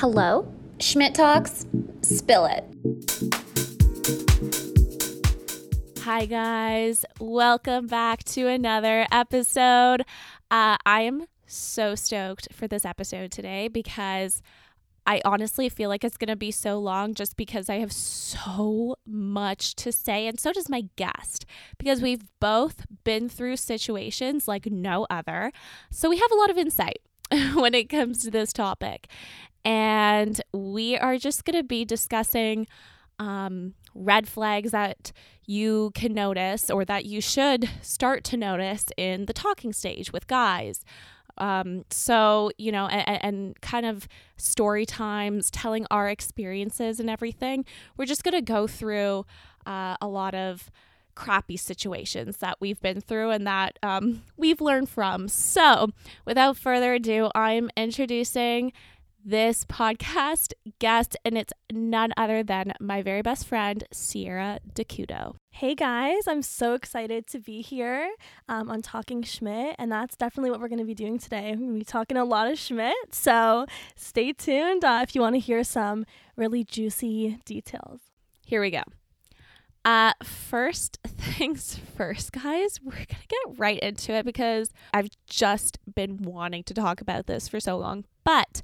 Hello? Schmidt Talks? Spill it. Hi, guys. Welcome back to another episode. Uh, I am so stoked for this episode today because I honestly feel like it's going to be so long just because I have so much to say. And so does my guest because we've both been through situations like no other. So we have a lot of insight when it comes to this topic. And we are just going to be discussing um, red flags that you can notice or that you should start to notice in the talking stage with guys. Um, so, you know, and, and, kind of story times, telling our experiences and everything. We're just going to go through uh, a lot of crappy situations that we've been through and that um, we've learned from. So, without further ado, I'm introducing this podcast guest, and it's none other than my very best friend, Sierra DeCudo. Hey guys, I'm so excited to be here um, on Talking Schmidt, and that's definitely what we're going to be doing today. We're going to be talking a lot of Schmidt, so stay tuned uh, if you want to hear some really juicy details. Here we go. Uh, first things first, guys, we're gonna get right into it because I've just been wanting to talk about this for so long. But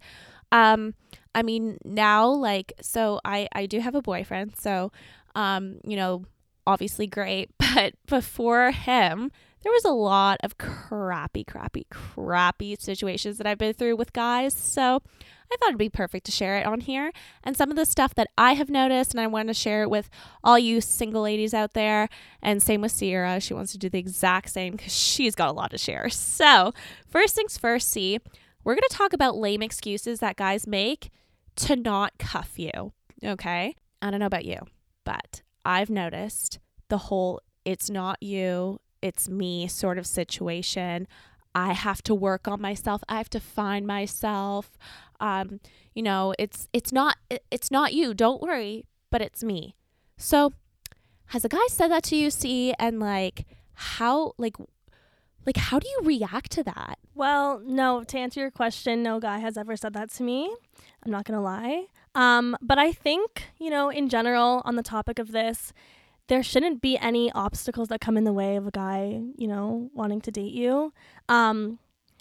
um, I mean, now like so I I do have a boyfriend, so um, you know, obviously great, but before him, there was a lot of crappy, crappy, crappy situations that I've been through with guys. So I thought it'd be perfect to share it on here. And some of the stuff that I have noticed, and I want to share it with all you single ladies out there. And same with Sierra. She wants to do the exact same because she's got a lot to share. So, first things first, C, we're going to talk about lame excuses that guys make to not cuff you. Okay. I don't know about you, but I've noticed the whole it's not you, it's me sort of situation. I have to work on myself. I have to find myself. Um, you know, it's it's not it's not you. Don't worry, but it's me. So, has a guy said that to you, C, and like how like like, how do you react to that? Well, no, to answer your question, no guy has ever said that to me. I'm not to lie. Um, but I think, you know, in general, on the topic of this, there shouldn't be any obstacles that come in the way of a guy, you know, wanting to date you. Um,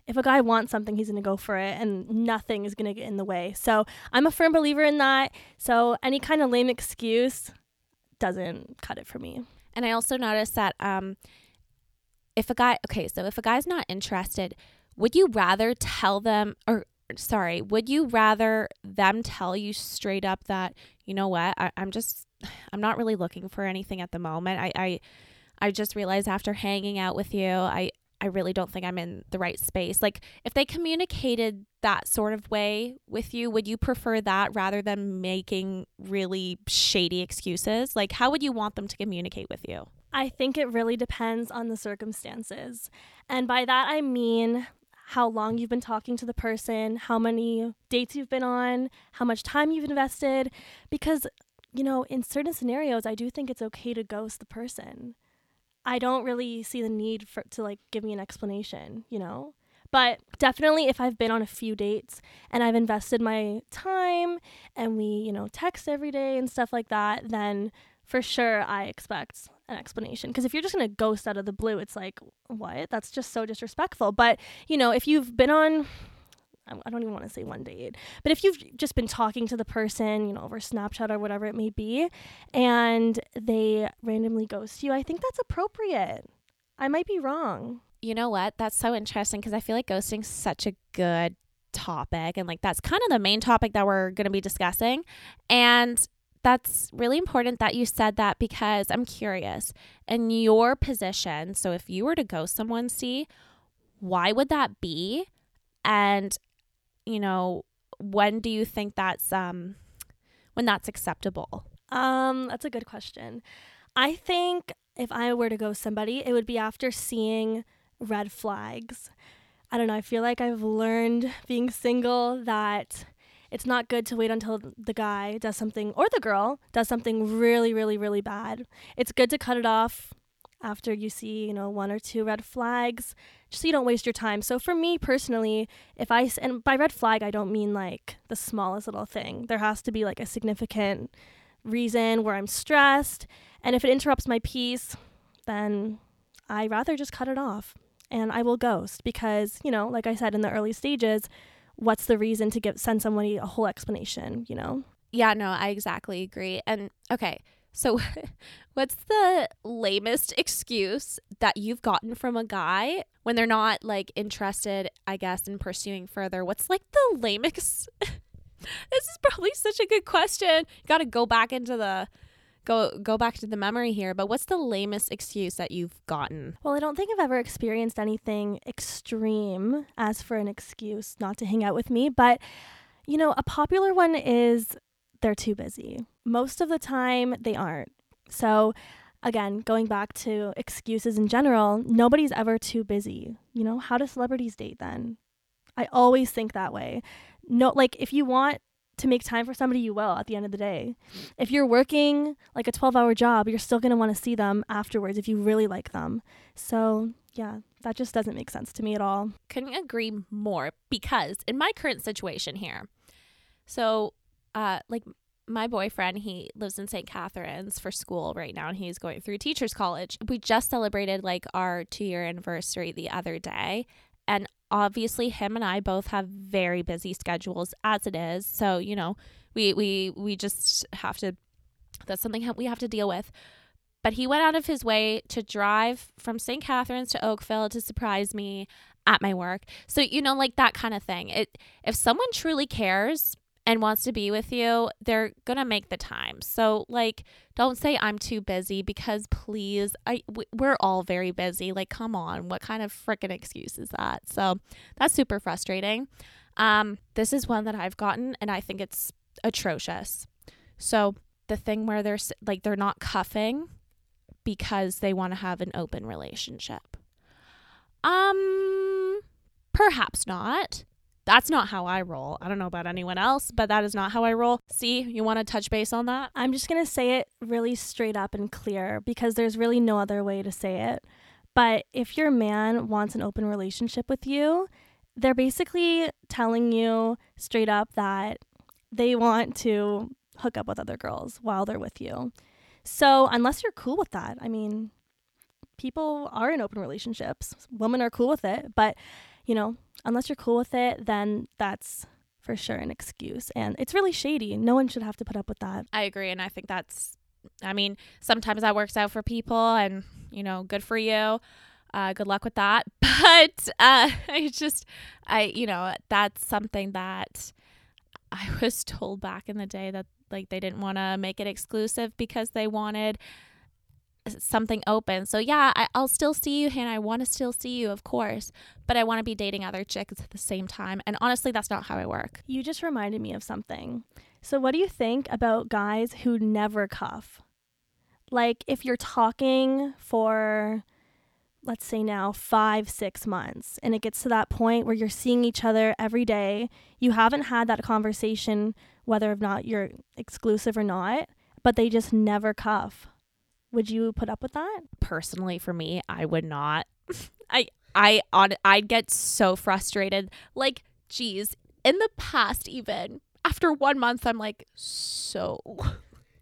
if a guy wants something, he's going to go for it and nothing is going to get in the way. So I'm a firm believer in that. So any kind of lame excuse doesn't cut it for me. And I also noticed that um, if a guy, okay, so if a guy's not interested, would you rather tell them, or sorry, would you rather them tell you straight up that, you know what, I, am just, I'm not really looking for anything at the moment. I, I, I just realized after hanging out with you, I, I really don't think I'm in the right space. Like, if they communicated that sort of way with you, would you prefer that rather than making really shady excuses? Like, how would you want them to communicate with you? I think it really depends on the circumstances. And by that, I mean how long you've been talking to the person, how many dates you've been on, how much time you've invested. Because, you know, in certain scenarios, I do think it's okay to ghost the person. I don't really see the need for to like give me an explanation, you know? But definitely if I've been on a few dates and I've invested my time and we, you know, text every day and stuff like that, then for sure I expect an explanation. Because if you're just going to ghost out of the blue, it's like, what? That's just so disrespectful. But, you know, if you've been on, I don't even want to say one date, but if you've just been talking to the person, you know, over Snapchat or whatever it may be, and they randomly ghost you, I think that's appropriate. I might be wrong. You know what? That's so interesting because I feel like ghosting's such a good topic and like that's kind of the main topic that we're going to be discussing. And that's really important that you said that because I'm curious. In your position, so if you were to ghost someone C, why would that be? And you know, when do you think that's um when that's acceptable? Um, that's a good question. I think if I were to go somebody, it would be after seeing red flags. I don't know, I feel like I've learned being single that it's not good to wait until the guy does something or the girl does something really, really, really bad. It's good to cut it off after you see, you know, one or two red flags, just so you don't waste your time. So for me personally, if I, and by red flag, I don't mean like the smallest little thing. There has to be like a significant reason where I'm stressed. And if it interrupts my peace, then I rather just cut it off and I will ghost because, you know, like I said in the early stages, what's the reason to give send somebody a whole explanation, you know? Yeah, no, I exactly agree. And okay, so what's the lamest excuse that you've gotten from a guy when they're not like interested, I guess, in pursuing further? What's like the lamest This is probably such a good question. You got to go back into the go go back to the memory here, but what's the lamest excuse that you've gotten? Well, I don't think I've ever experienced anything extreme as for an excuse not to hang out with me, but you know, a popular one is they're too busy. Most of the time they aren't. So, again, going back to excuses in general, nobody's ever too busy. You know, how do celebrities date then? I always think that way. No, like if you want to make time for somebody, you will at the end of the day. If you're working like a 12 hour job, you're still going to want to see them afterwards if you really like them. So, yeah, that just doesn't make sense to me at all. Couldn't agree more because in my current situation here, so, uh, like my boyfriend, he lives in St. Catharines for school right now and he's going through teachers college. We just celebrated like our 2 year anniversary the other day and obviously him and I both have very busy schedules as it is. So, you know, we we we just have to that's something we have to deal with. But he went out of his way to drive from St. Catharines to Oakville to surprise me at my work. So, you know, like that kind of thing. It if someone truly cares, and wants to be with you, they're going to make the time. So like don't say I'm too busy because please I we're all very busy. Like come on, what kind of freaking excuse is that? So that's super frustrating. Um this is one that I've gotten and I think it's atrocious. So the thing where they're like they're not cuffing because they want to have an open relationship. Um perhaps not that's not how I roll. I don't know about anyone else, but that is not how I roll. See, you want to touch base on that? I'm just going to say it really straight up and clear because there's really no other way to say it. But if your man wants an open relationship with you, they're basically telling you straight up that they want to hook up with other girls while they're with you. So, unless you're cool with that, I mean, people are in open relationships. Women are cool with it, but you know, unless you're cool with it, then that's for sure an excuse. And it's really shady. No one should have to put up with that. I agree. And I think that's, I mean, sometimes that works out for people and, you know, good for you. Uh, good luck with that. But uh, I just, I, you know, that's something that I was told back in the day that like they didn't want to make it exclusive because they wanted something open. So yeah, I, will still see you, Hannah. I want to still see you, of course, but I want to be dating other chicks at the same time. And honestly, that's not how I work. You just reminded me of something. So what do you think about guys who never cuff? Like if you're talking for let's say now five, six months, and it gets to that point where you're seeing each other every day, you haven't had that conversation, whether or not you're exclusive or not, but they just never cuff would you put up with that? Personally, for me, I would not. I I on I'd get so frustrated. Like, geez, in the past, even after one month, I'm like, so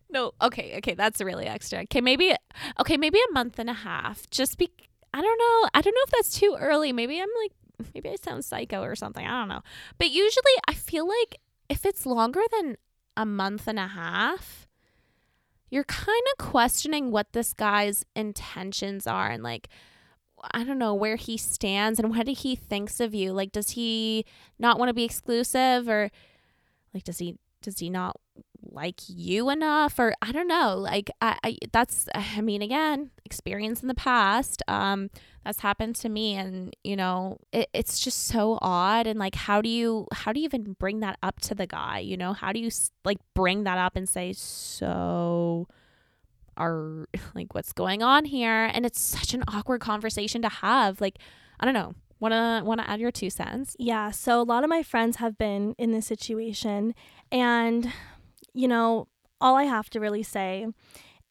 no, okay, okay, that's really extra. Okay, maybe okay, maybe a month and a half. Just be I don't know. I don't know if that's too early. Maybe I'm like maybe I sound psycho or something. I don't know. But usually I feel like if it's longer than a month and a half, you're kind of questioning what this guy's intentions are and like I don't know where he stands and what he thinks of you. Like does he not want to be exclusive or like does he does he not like you enough or I don't know. Like I, I that's I mean again, experience in the past. Um that's happened to me and you know, it, it's just so odd and like how do you how do you even bring that up to the guy, you know? How do you like bring that up and say so are like what's going on here and it's such an awkward conversation to have. Like I don't know. Want to want to add your two cents? Yeah, so a lot of my friends have been in this situation and you know, all I have to really say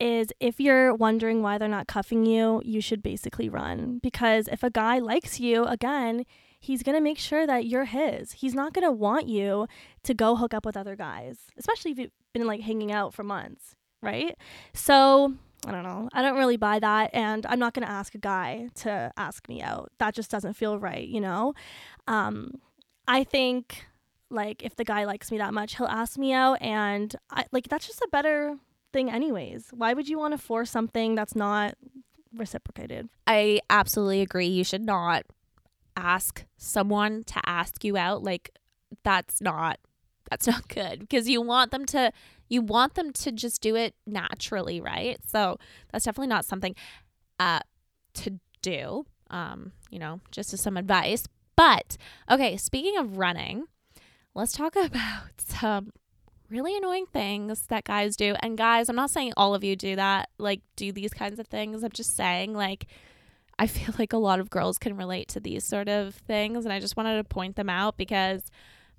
is if you're wondering why they're not cuffing you, you should basically run. Because if a guy likes you, again, he's going to make sure that you're his. He's not going to want you to go hook up with other guys, especially if you've been like hanging out for months, right? So, I don't know. I don't really buy that. And I'm not going to ask a guy to ask me out. That just doesn't feel right, you know? Um, I think like if the guy likes me that much, he'll ask me out. And I, like that's just a better thing, anyways. Why would you want to force something that's not reciprocated? I absolutely agree. You should not ask someone to ask you out like that's not that's not good because you want them to you want them to just do it naturally right so that's definitely not something uh to do um you know just as some advice but okay speaking of running let's talk about some really annoying things that guys do and guys i'm not saying all of you do that like do these kinds of things i'm just saying like I feel like a lot of girls can relate to these sort of things. And I just wanted to point them out because,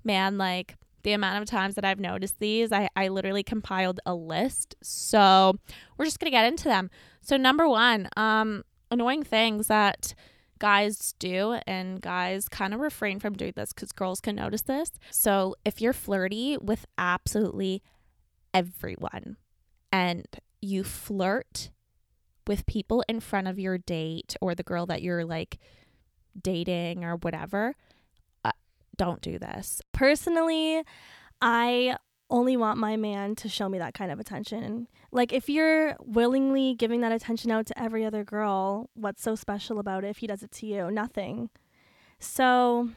man, like the amount of times that I've noticed these, I, I literally compiled a list. So we're just going to get into them. So, number one, um, annoying things that guys do, and guys kind of refrain from doing this because girls can notice this. So, if you're flirty with absolutely everyone and you flirt with people in front of your date or the girl that you're like dating or whatever, uh, don't do this. Personally, I only want my man to show me that kind of attention. Like, if you're willingly giving that attention out to every other girl, what's so special about it if he does it to you? Nothing. So,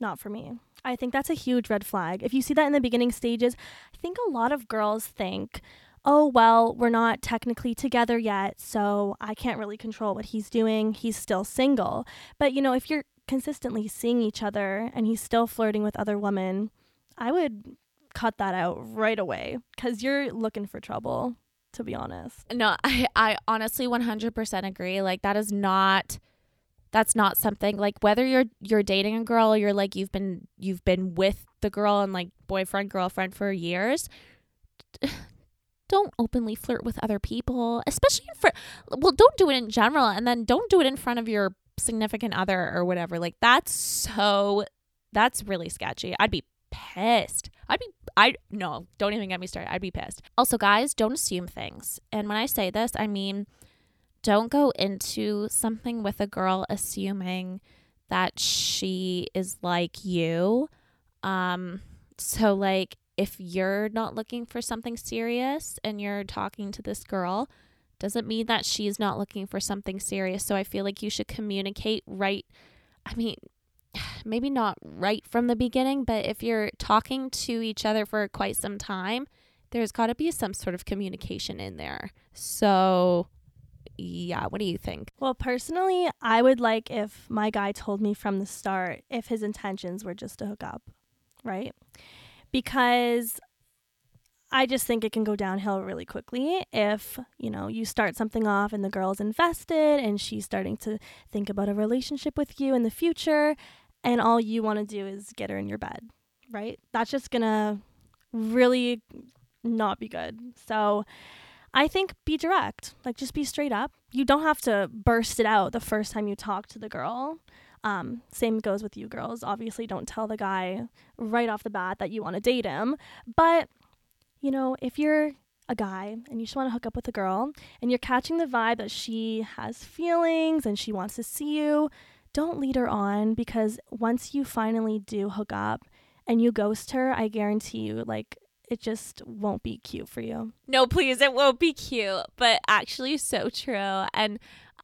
not for me. I think that's a huge red flag. If you see that in the beginning stages, I think a lot of girls think, oh, well, we're not technically together yet, so I can't really control what he's doing. He's still single. But, you know, if you're consistently seeing each other and he's still flirting with other women, I would cut that out right away because you're looking for trouble, to be honest. No, I, I honestly 100% agree. Like, that is not that's not something like whether you're you're dating a girl you're like you've been you've been with the girl and like boyfriend girlfriend for years don't openly flirt with other people, especially in front. Well, don't do it in general, and then don't do it in front of your significant other or whatever. Like that's so. That's really sketchy. I'd be pissed. I'd be. I no. Don't even get me started. I'd be pissed. Also, guys, don't assume things. And when I say this, I mean, don't go into something with a girl assuming that she is like you. Um. So like if you're not looking for something serious and you're talking to this girl, doesn't mean that she's not looking for something serious. So I feel like you should communicate right. I mean, maybe not right from the beginning, but if you're talking to each other for quite some time, there's got to be some sort of communication in there. So, yeah, what do you think? Well, personally, I would like if my guy told me from the start if his intentions were just to hook up, right? because I just think it can go downhill really quickly if, you know, you start something off and the girl's invested and she's starting to think about a relationship with you in the future and all you want to do is get her in your bed, right? That's just going to really not be good. So I think be direct. Like just be straight up. You don't have to burst it out the first time you talk to the girl. Um, same goes with you girls. Obviously, don't tell the guy right off the bat that you want to date him. But, you know, if you're a guy and you just want to hook up with a girl and you're catching the vibe that she has feelings and she wants to see you, don't lead her on because once you finally do hook up and you ghost her, I guarantee you, like, it just won't be cute for you. No, please, it won't be cute, but actually so true. And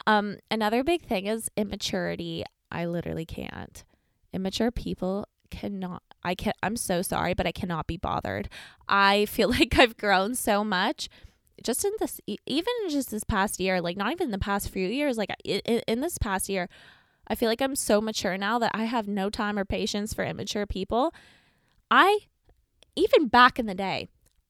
um another big thing is immaturity. I literally can't. Immature people cannot I can I'm so sorry, but I cannot be bothered. I feel like I've grown so much just in this even just this past year, like not even the past few years, like in, in this past year, I feel like I'm so mature now that I have no time or patience for immature people. I even back in the day,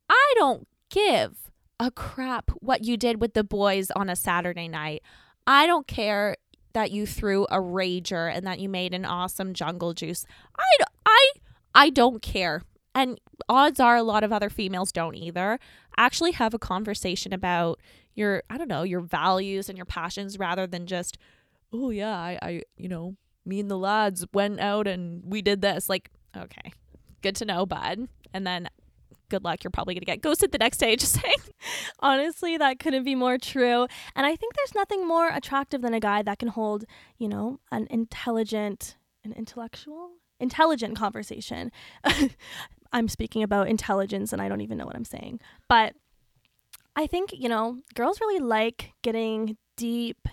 I don't give a crap what you did with the boys on a Saturday night. I don't care that you threw a rager and that you made an awesome jungle juice. I, I, I don't care. and odds are a lot of other females don't either, actually have a conversation about your, I don't know, your values and your passions rather than just, oh, yeah, I, I you know, me and the lads went out and we did this. Like, okay, good to know, bud. And then good luck. You're probably going to get ghosted the next day. Just saying. Honestly, that couldn't be more true. And I think there's nothing more attractive than a guy that can hold, you know, an intelligent, an intellectual, intelligent conversation. I'm speaking about intelligence and I don't even know what I'm saying. But I think, you know, girls really like getting deep,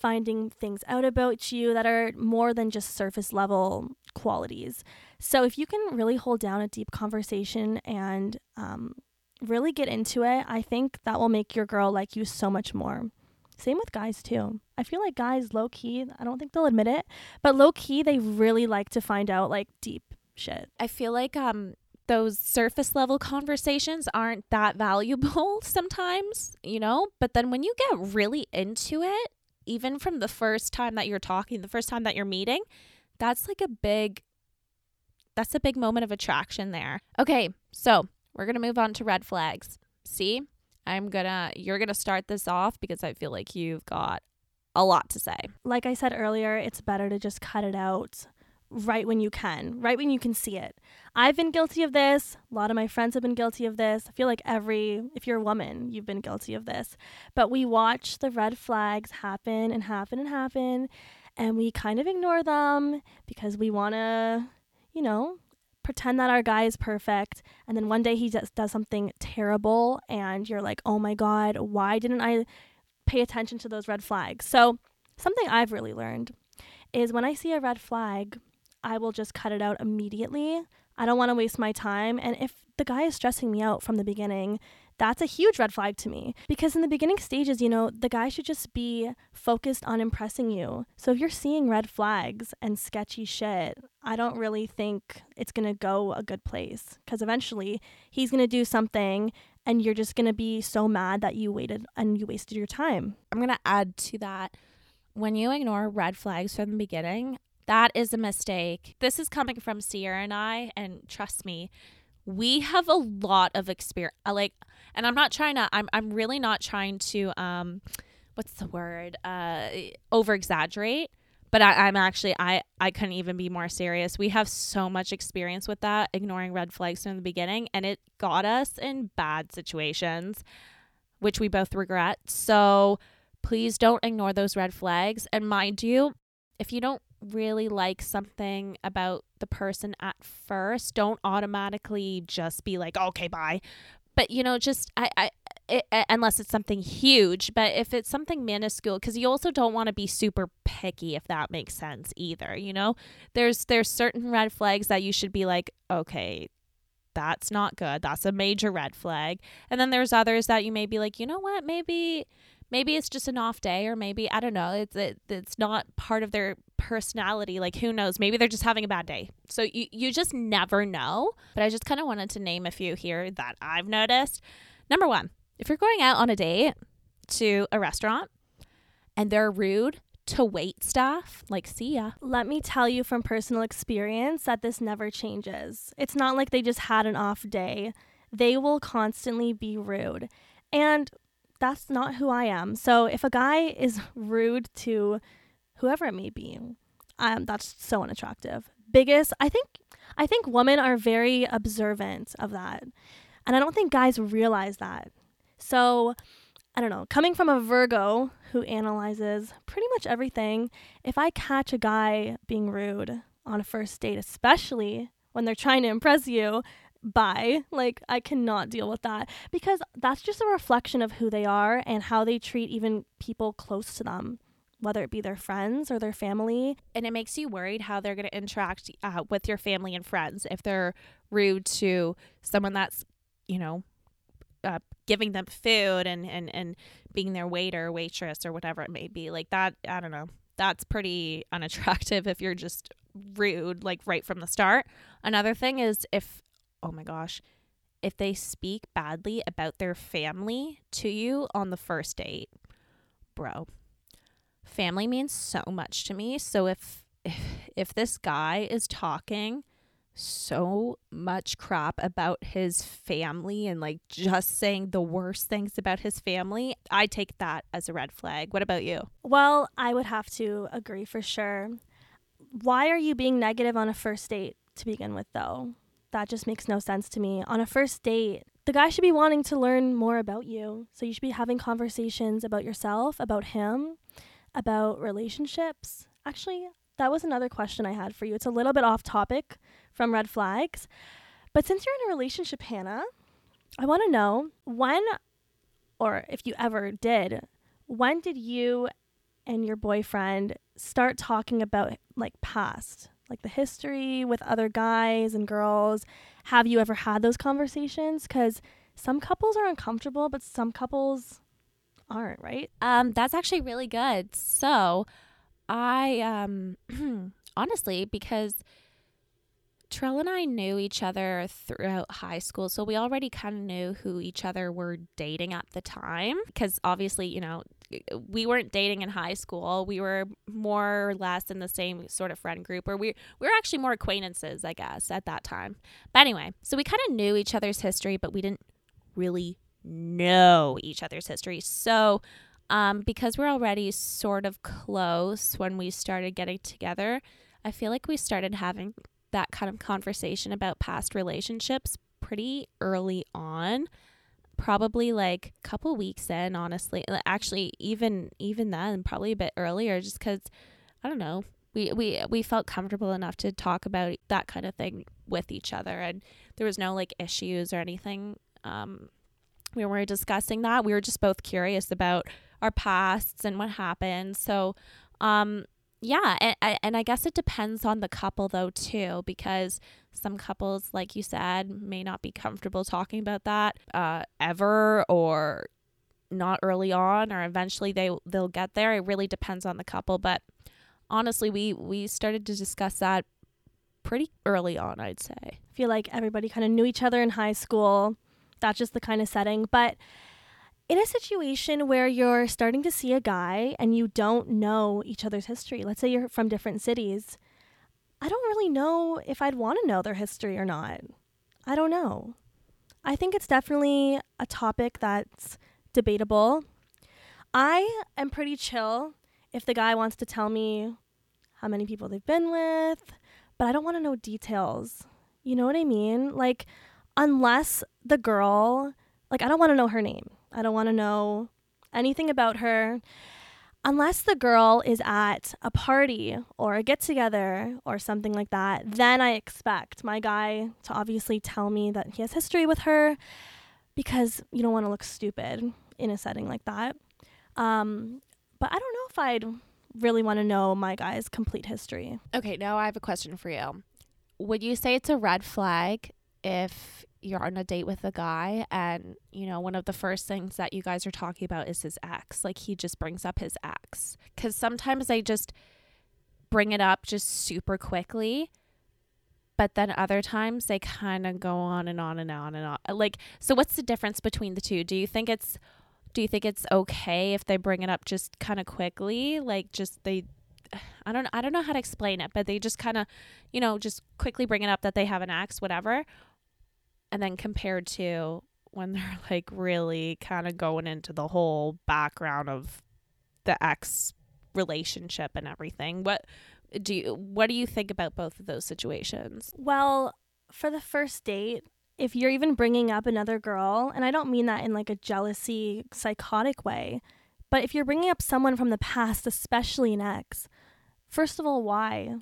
finding things out about you that are more than just surface level qualities. So if you can really hold down a deep conversation and um, really get into it, I think that will make your girl like you so much more. Same with guys too. I feel like guys low key, I don't think they'll admit it, but low key they really like to find out like deep shit. I feel like um those surface level conversations aren't that valuable sometimes, you know? But then when you get really into it, even from the first time that you're talking, the first time that you're meeting, that's like a big that's a big moment of attraction there. Okay, so we're going to move on to red flags. See? I'm going to you're going to start this off because I feel like you've got a lot to say. Like I said earlier, it's better to just cut it out right when you can, right when you can see it. I've been guilty of this. A lot of my friends have been guilty of this. I feel like every, if you're a woman, you've been guilty of this. But we watch the red flags happen and happen and happen, and we kind of ignore them because we want to you know, pretend that our guy is perfect and then one day he just does something terrible and you're like, "Oh my god, why didn't I pay attention to those red flags?" So, something I've really learned is when I see a red flag, I will just cut it out immediately. I don't want to waste my time and if the guy is stressing me out from the beginning, that's a huge red flag to me because in the beginning stages, you know, the guy should just be focused on impressing you. So if you're seeing red flags and sketchy shit, I don't really think it's going to go a good place because eventually he's going to do something and you're just going to be so mad that you waited and you wasted your time. I'm going to add to that when you ignore red flags from the beginning, that is a mistake. This is coming from Sierra and I, and trust me, we have a lot of experience. Like, and I'm not trying to. I'm I'm really not trying to. Um, what's the word? Uh, over exaggerate. But I, I'm actually I I couldn't even be more serious. We have so much experience with that, ignoring red flags from the beginning, and it got us in bad situations, which we both regret. So please don't ignore those red flags. And mind you, if you don't really like something about the person at first, don't automatically just be like, okay, bye. But you know just i i it, unless it's something huge but if it's something minuscule because you also don't want to be super picky if that makes sense either you know? There's there's certain red flags that you should be like okay that's not good that's a major red flag. And then there's others that you may be like you know what? Maybe maybe it's just an off day or maybe i don't know it's it, it's not part of their personality like who knows maybe they're just having a bad day. So you, you just never know. But i just kind of wanted to name a few here that i've noticed. Number one if you're going out on a date to a restaurant and they're rude to wait staff like see ya. Let me tell you from personal experience that this never changes. It's not like they just had an off day. They will constantly be rude. And that's not who I am. So if a guy is rude to whoever it may be, um, that's so unattractive. Biggest, I think, I think women are very observant of that, and I don't think guys realize that. So, I don't know. Coming from a Virgo who analyzes pretty much everything, if I catch a guy being rude on a first date, especially when they're trying to impress you, bye. Like, I cannot deal with that because that's just a reflection of who they are and how they treat even people close to them, whether it be their friends or their family. And it makes you worried how they're going to interact uh, with your family and friends if they're rude to someone that's, you know, uh, giving them food and, and, and being their waiter, waitress, or whatever it may be. Like that, I don't know. That's pretty unattractive if you're just rude, like right from the start. Another thing is if oh my gosh, if they speak badly about their family to you on the first date, bro, family means so much to me. So if if, this guy is talking so much crap about his family and like just saying the worst things about his family, I take that as a red flag. What about you? Well, I would have to agree for sure. Why are you being negative on a first date to begin with, though? That just makes no sense to me. On a first date, the guy should be wanting to learn more about you. So you should be having conversations about yourself, about him, about relationships. Actually, that was another question I had for you. It's a little bit off topic from red flags. But since you're in a relationship, Hannah, I want to know when, or if you ever did, when did you and your boyfriend start talking about like past, like the history with other guys and girls? Have you ever had those conversations? Because some couples are uncomfortable, but some couples aren't, right? Um, that's actually really good. So, I um honestly because Trell and I knew each other throughout high school, so we already kind of knew who each other were dating at the time. Because obviously, you know, we weren't dating in high school. We were more or less in the same sort of friend group, or we we were actually more acquaintances, I guess, at that time. But anyway, so we kind of knew each other's history, but we didn't really know each other's history. So um, because we're already sort of close when we started getting together, I feel like we started having that kind of conversation about past relationships pretty early on. Probably like a couple weeks in honestly actually even even then probably a bit earlier just because i don't know we, we we felt comfortable enough to talk about that kind of thing with each other and there was no like issues or anything um we were discussing that. We were just both curious about our pasts and what happened. So um yeah and, and i guess it depends on the couple though too because some couples like you said may not be comfortable talking about that uh, ever or not early on or eventually they they'll get there. It really depends on the couple but honestly we we started to discuss that pretty early on i'd say. I feel like everybody kind of knew each other in high school. That's just the kind of setting but in a situation where you're starting to see a guy and you don't know each other's history, let's say you're from different cities, I don't really know if I'd want to know their history or not. I don't know. I think it's definitely a topic that's debatable. I am pretty chill if the guy wants to tell me how many people they've been with, but I don't want to know details. You know what I mean? Like, unless the girl, like, I don't want to know her name. I don't want to know anything about her unless the girl is at a party or a get together or something like that, then I expect my guy to obviously tell me that he has history with her because you don't want to look stupid in a setting like that. Um, but I don't know if I'd really want to know my guy's complete history. Okay, now I have a question for you. Would you say it's a red flag if you're on a date with a guy and you know one of the first things that you guys are talking about is his ex. Like he just brings up his ex. Cuz sometimes they just bring it up just super quickly but then other times they kind of go on and on and on and on. Uh, like so what's the difference between the two? Do you think it's do you think it's okay if they bring it up just kind of quickly? Like just they I don't I don't know how to explain it, but they just kind of, you know, just quickly bring it up that they have an ex, whatever and then compared to when they're like really kind of going into the whole background of the ex relationship and everything what do you what do you think about both of those situations? Well for the first date if you're even bringing up another girl and i don't mean that in like a jealousy psychotic way but if you're bringing up someone from the past especially an ex first of all why?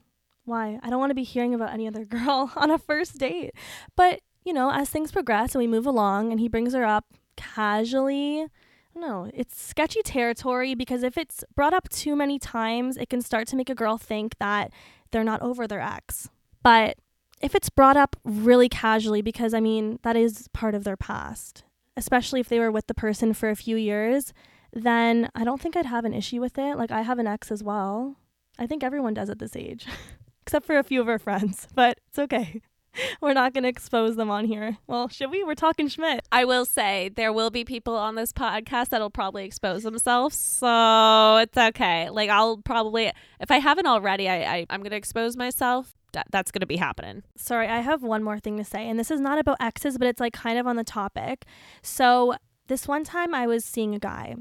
Why? I don't want to be hearing about any other girl on a first date. But you know, as things progress and we move along and he brings her up casually, no, it's sketchy territory because if it's brought up too many times, it can start to make a girl think that they're not over their ex. But if it's brought up really casually, because I mean, that is part of their past, especially if they were with the person for a few years, then I don't think I'd have an issue with it. Like, I have an ex as well. I think everyone does at this age, except for a few of our friends, but it's okay. We're not going to expose them on here. Well, should we? We're talking Schmidt. I will say there will be people on this podcast that'll probably expose themselves. So it's okay. Like, I'll probably, if I haven't already, I, I, I'm going to expose myself. that, that's going to be happening. Sorry, I have one more thing to say, and this is not about exes, but it's like kind of on the topic. So, this one time I was seeing a guy,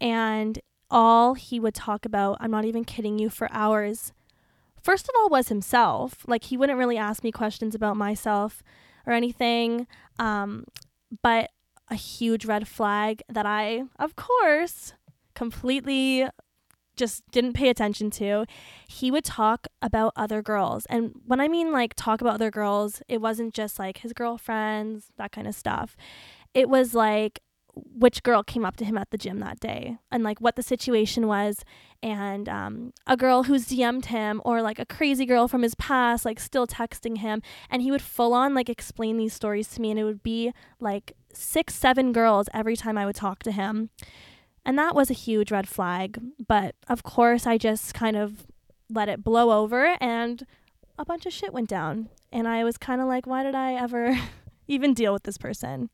and all he would talk about, I'm not even kidding you, for hours, first of all, was himself. Like, he wouldn't really ask me questions about myself or anything. Um, but a huge red flag that I, of course, completely just didn't pay attention to. He would talk about other girls. And when I mean like talk about other girls, it wasn't just like his girlfriends, that kind of stuff. It was like which girl came up to him at the gym that day and like what the situation was. And um, a girl who's DM'd him or like a crazy girl from his past like still texting him. And he would full on like explain these stories to me. And it would be like six seven girls every time I would talk to him. And that was a huge red flag. But of course I just kind of let it blow over and a bunch of shit went down. And I was kind of like why did I ever even deal with this person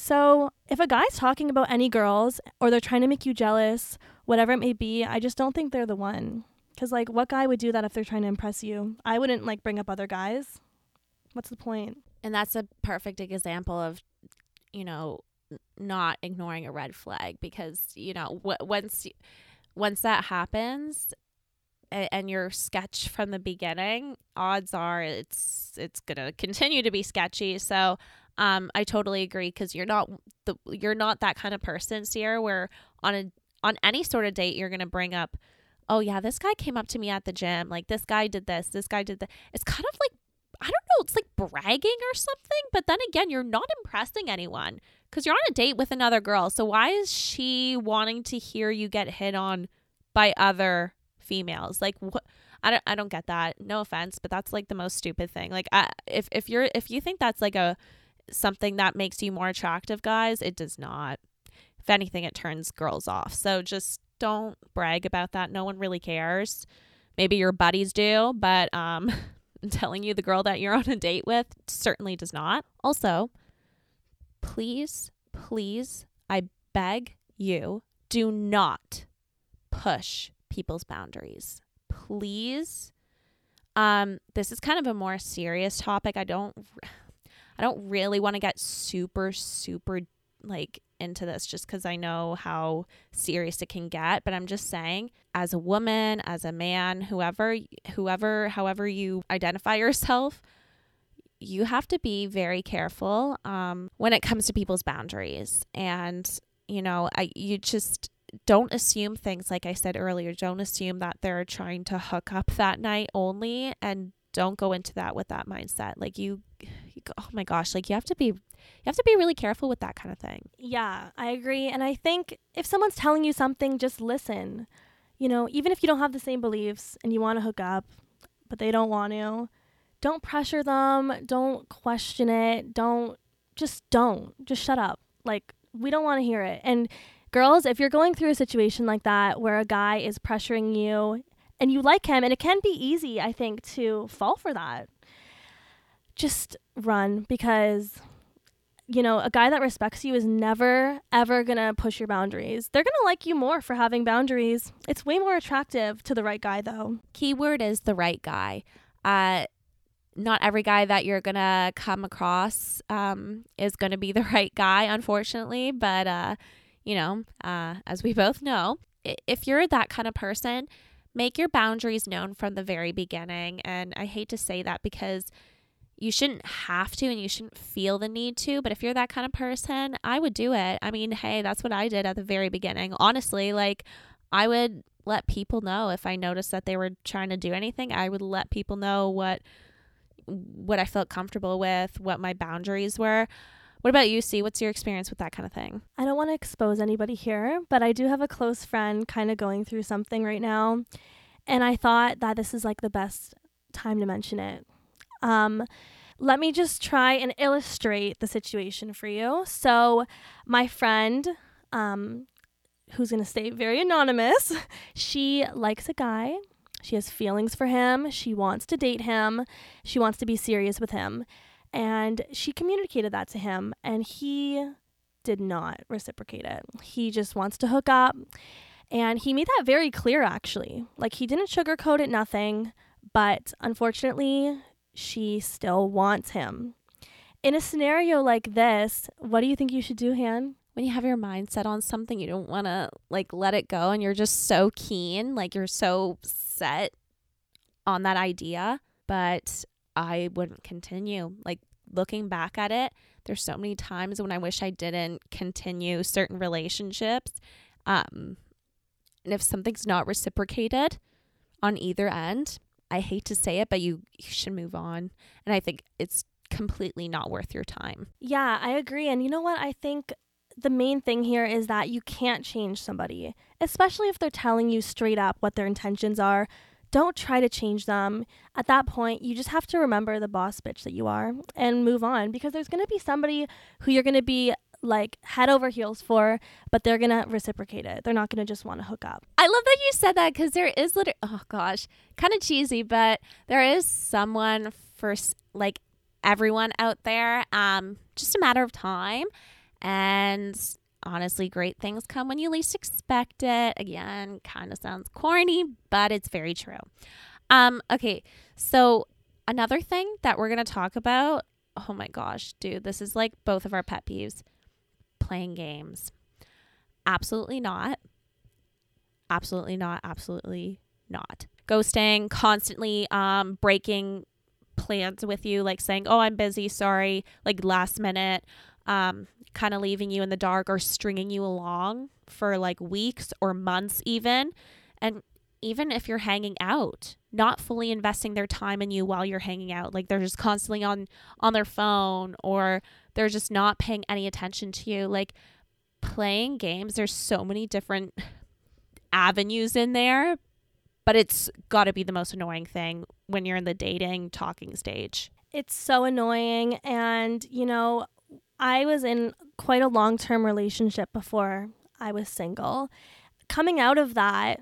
so, if a guy's talking about any girls or they're trying to make you jealous, whatever it may be, I just don't think they're the one. Cuz like what guy would do that if they're trying to impress you? I wouldn't like bring up other guys. What's the point? And that's a perfect example of you know not ignoring a red flag because you know once once that happens and your sketch from the beginning odds are it's it's to continue to be sketchy so um, I totally agree because you're not the you're not that kind of person, Sierra, where on a on any sort of date you're gonna bring up, oh yeah, this guy came up to me at the gym, like this guy did this, this guy did that. It's kind of like I don't know, it's like bragging or something. But then again, you're not impressing anyone because you're on a date with another girl. So why is she wanting to hear you get hit on by other females? Like what? I don't I don't get that. No offense, but that's like the most stupid thing. Like I, if if you're if you think that's like a something that makes you more attractive, guys. It does not. If anything, it turns girls off. So just don't brag about that. No one really cares. Maybe your buddies do, but um, telling you the girl that you're on a date with certainly does not. Also, please, please, I beg you, do not push people's boundaries. Please. Um, this is kind of a more serious topic. I don't I don't really want to get super, super like into this just because I know how serious it can get. But I'm just saying, as a woman, as a man, whoever, whoever, however you identify yourself, you have to be very careful um, when it comes to people's boundaries. And, you know, I, you just don't assume things like I said earlier. Don't assume that they're trying to hook up that night only and don't go into that with that mindset. Like you oh my gosh, like you have to be you have to be really careful with that kind of thing. Yeah, I agree. And I think if someone's telling you something, just listen. You know, even if you don't have the same beliefs and you want to hook up, but they don't want to, don't pressure them. Don't question it. Don't, just don't. Just shut up. Like, we don't want to hear it. And girls, if you're going through a situation like that where a guy is pressuring you and you like him, and it can be easy, I think, to fall for that just run because you know, a guy that respects you is never, ever gonna push your boundaries. They're gonna like you more for having boundaries. It's way more attractive to the right guy, though. Keyword is the right guy. Uh, not every guy that you're gonna come across um, is gonna be the right guy, unfortunately. But, uh, you know, uh, as we both know, if you're that kind of person, make your boundaries known from the very beginning. And I hate to say that because you shouldn't have to and you shouldn't feel the need to, but if you're that kind of person, I would do it. I mean, hey, that's what I did at the very beginning. Honestly, like I would let people know if I noticed that they were trying to do anything. I would let people know what what I felt comfortable with, what my boundaries were. What about you, C? What's your experience with that kind of thing? I don't want to expose anybody here, but I do have a close friend kind of going through something right now. And I thought that this is like the best time to mention it. Um, let me just try and illustrate the situation for you. So, my friend, um, who's going to stay very anonymous, she likes a guy. She has feelings for him. She wants to date him. She wants to be serious with him. And she communicated that to him, and he did not reciprocate it. He just wants to hook up. And he made that very clear, actually. Like, he didn't sugarcoat it, nothing But unfortunately, she still wants him. In a scenario like this, what do you think you should do, Han? When you have your mind set on something, you don't want to like let it go and you're just so keen, like you're so set on that idea, but I wouldn't continue. Like looking back at it, there's so many times when I wish I didn't continue certain relationships. Um and if something's not reciprocated on either end, I hate to say it, but you, you should move on. And I think it's completely not worth your time. Yeah, I agree. And you know what? I think the main thing here is that you can't change somebody, especially if they're telling you straight up what their intentions are. Don't try to change them. At that point, you just have to remember the boss bitch that you are and move on because there's going to be somebody who you're going to be like head over heels for, but they're going to reciprocate it. They're not going to just want to hook up. I love that you said that because there is literally, oh gosh, kind of cheesy, but there is someone for like everyone out there. Um, just a matter of time. And honestly, great things come when you least expect it. Again, kind of sounds corny, but it's very true. Um, okay, so another thing that we're gonna talk about. Oh my gosh, dude, this is like both of our pet peeves. Playing games. Absolutely not. Absolutely not. Absolutely not. Ghosting, constantly um breaking plans with you, like saying, "Oh, I'm busy, sorry," like last minute, um, kind of leaving you in the dark or stringing you along for like weeks or months, even, and even if you're hanging out, not fully investing their time in you while you're hanging out, like they're just constantly on on their phone or they're just not paying any attention to you, like playing games. There's so many different avenues in there but it's got to be the most annoying thing when you're in the dating talking stage. It's so annoying. And, you know, I was in quite a long term relationship before I was single. Coming out of that,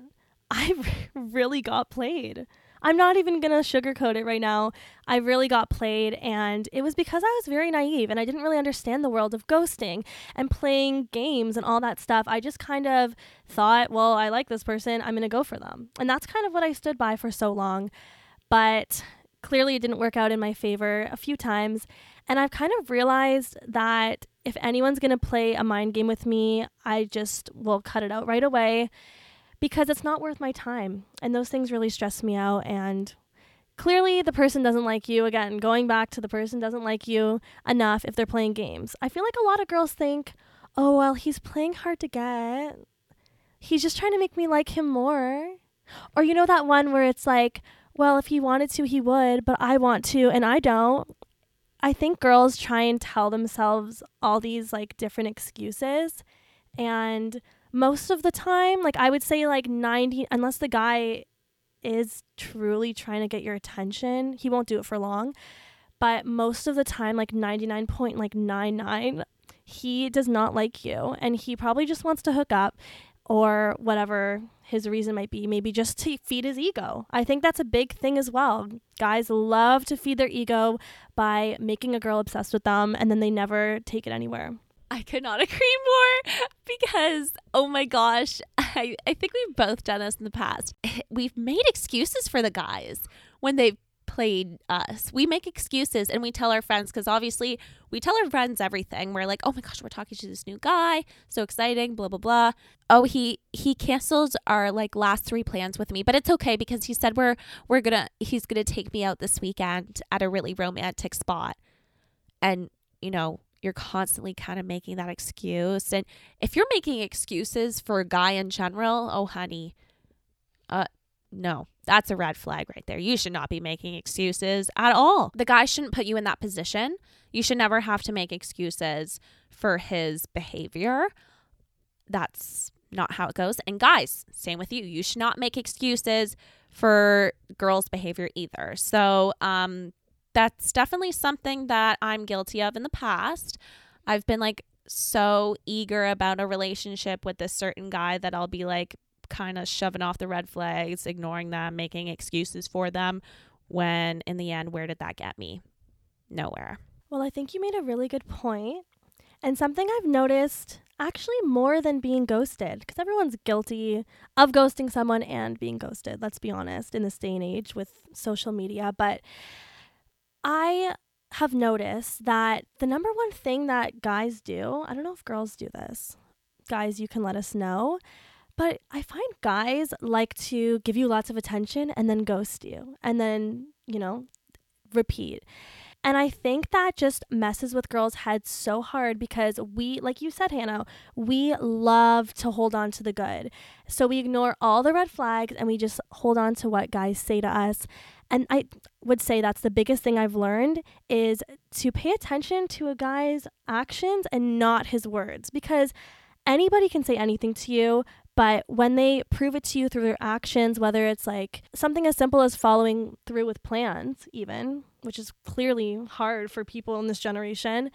I really got played. I'm not even going to sugarcoat it right now. I really got played, and it was because I was very naive and I didn't really understand the world of ghosting and playing games and all that stuff. I just kind of thought, well, I like this person, I'm going to go for them. And that's kind of what I stood by for so long. But clearly, it didn't work out in my favor a few times. And I've kind of realized that if anyone's going to play a mind game with me, I just will cut it out right away because it's not worth my time. And those things really stress me out. And clearly, the person doesn't like you. Again, going back to the person doesn't like you enough if they're playing games. I feel like a lot of girls think, oh, well, he's playing hard to get. He's just trying to make me like him more. Or you know that one where it's like, well, if he wanted to, he would, but I want to and I don't. I think girls try and tell themselves all these like different excuses and most of the time like i would say like 90 unless the guy is truly trying to get your attention he won't do it for long. But most of the time like 99.99 he does not like you and he probably just wants to hook up or whatever his reason might be maybe just to feed his ego. I think that's a big thing as well. Guys love to feed their ego by making a girl obsessed with them and then they never take it anywhere I could not agree more because, oh my gosh, I, I think we've both done this in the past. We've made excuses for the guys when they've played us. We make excuses and we tell our friends because obviously we tell our friends everything. We're like, oh my gosh, we're talking to this new guy, so exciting, blah blah blah. Oh, he he canceled our like last three plans with me, but it's okay because he said we're we're gonna he's gonna take me out this weekend at a really romantic spot, and you know you're constantly kind of making that excuse. And if you're making excuses for a guy in general, oh honey, uh no. That's a red flag right there. You should not be making excuses at all. The guy shouldn't put you in that position. You should never have to make excuses for his behavior. That's not how it goes. And guys, same with you. You should not make excuses for girls' behavior either. So, um, that's definitely something that I'm guilty of in the past. I've been like so eager about a relationship with this certain guy that I'll be like kind of shoving off the red flags, ignoring them, making excuses for them. When in the end, where did that get me? Nowhere. Well, I think you made a really good point. And something I've noticed actually more than being ghosted, because everyone's guilty of ghosting someone and being ghosted, let's be honest, in this day and age with social media. But I have noticed that the number one thing that guys do, I don't know if girls do this, guys, you can let us know. But I find guys like to give you lots of attention and then ghost you and then, you know, repeat. And I think that just messes with girls' heads so hard because we, like you said, Hannah, we love to hold on to the good. So we ignore all the red flags and we just hold on to what guys say to us. And I would say that's the biggest thing I've learned is to pay attention to a guy's actions and not his words because anybody can say anything to you, but when they prove it to you through their actions, whether it's like something as simple as following through with plans, even, which is clearly hard for people in this generation,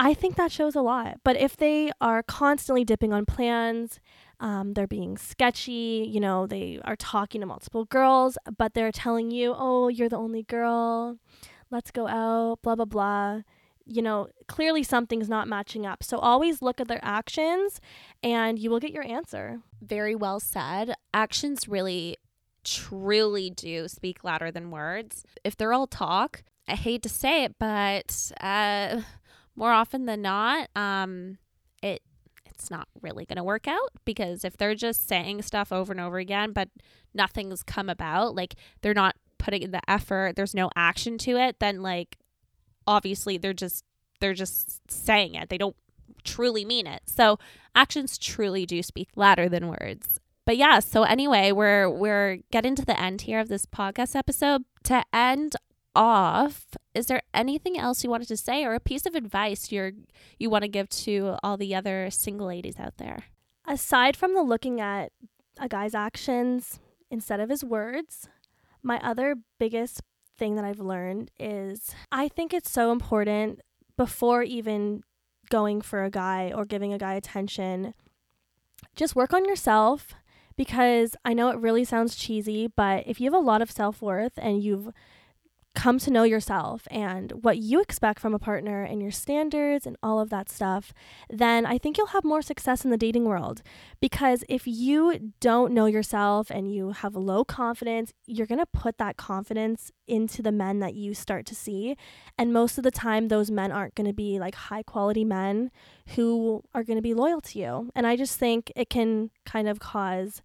I think that shows a lot. But if they are constantly dipping on plans, um, they're being sketchy, you know, they are talking to multiple girls, but they're telling you, oh, you're the only girl, let's go out, blah, blah, blah you know, clearly something's not matching up. So always look at their actions and you will get your answer. Very well said. Actions really, truly do speak louder than words. If they're all talk, I hate to say it, but uh, more often than not, um, it it's not really going to work out because if they're just saying stuff over and over again, but nothing's come about, like they're not putting in the effort, there's no action to it, then like obviously they're just they're just saying it. They don't truly mean it. So actions truly do speak louder than words. But yeah, so anyway, we're we're getting to the end here of this podcast episode. To end off, is there anything else you wanted to say or a piece of advice you're you want to give to all the other single ladies out there? Aside from the looking at a guy's actions instead of his words, my other biggest thing that I've learned is I think it's so important before even going for a guy or giving a guy attention, just work on yourself because I know it really sounds cheesy, but if you have a lot of self worth and you've come to know yourself and what you expect from a partner and your standards and all of that stuff, then I think you'll have more success in the dating world. Because if you don't know yourself and you have low confidence, you're going to put that confidence into the men that you start to see. And most of the time, those men aren't going to be like high quality men who are going to be loyal to you. And I just think it can kind of cause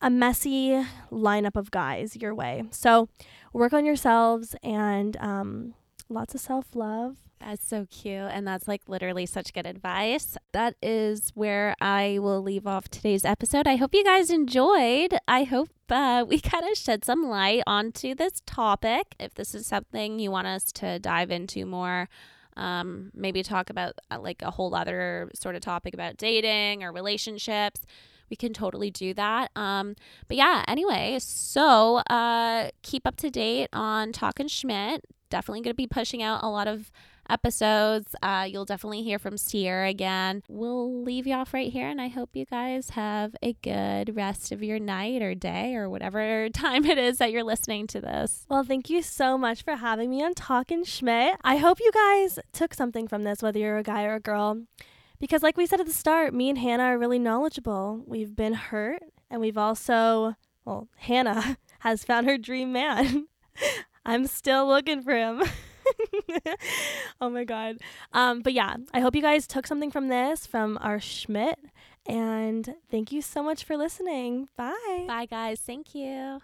a messy lineup of guys your way. So work on yourselves and um, lots of self love. That's so cute. And that's like literally such good advice. That is where I will leave off today's episode. I hope you guys enjoyed. I hope uh, we kind of shed some light onto this topic. If this is something you want us to dive into more, um, maybe talk about uh, like a whole other sort of topic about dating or relationships we can totally do that. Um, but yeah, anyway, so uh, keep up to date on Talking Schmidt. Definitely going to be pushing out a lot of episodes. Uh, you'll definitely hear from Sierra again. We'll leave you off right here, and I hope you guys have a good rest of your night or day or whatever time it is that you're listening to this. Well, thank you so much for having me on Talking Schmidt. I hope you guys took something from this, whether you're a guy or a girl. Because, like we said at the start, me and Hannah are really knowledgeable. We've been hurt, and we've also, well, Hannah has found her dream man. I'm still looking for him. oh my God. Um, but yeah, I hope you guys took something from this, from our Schmidt. And thank you so much for listening. Bye. Bye, guys. Thank you.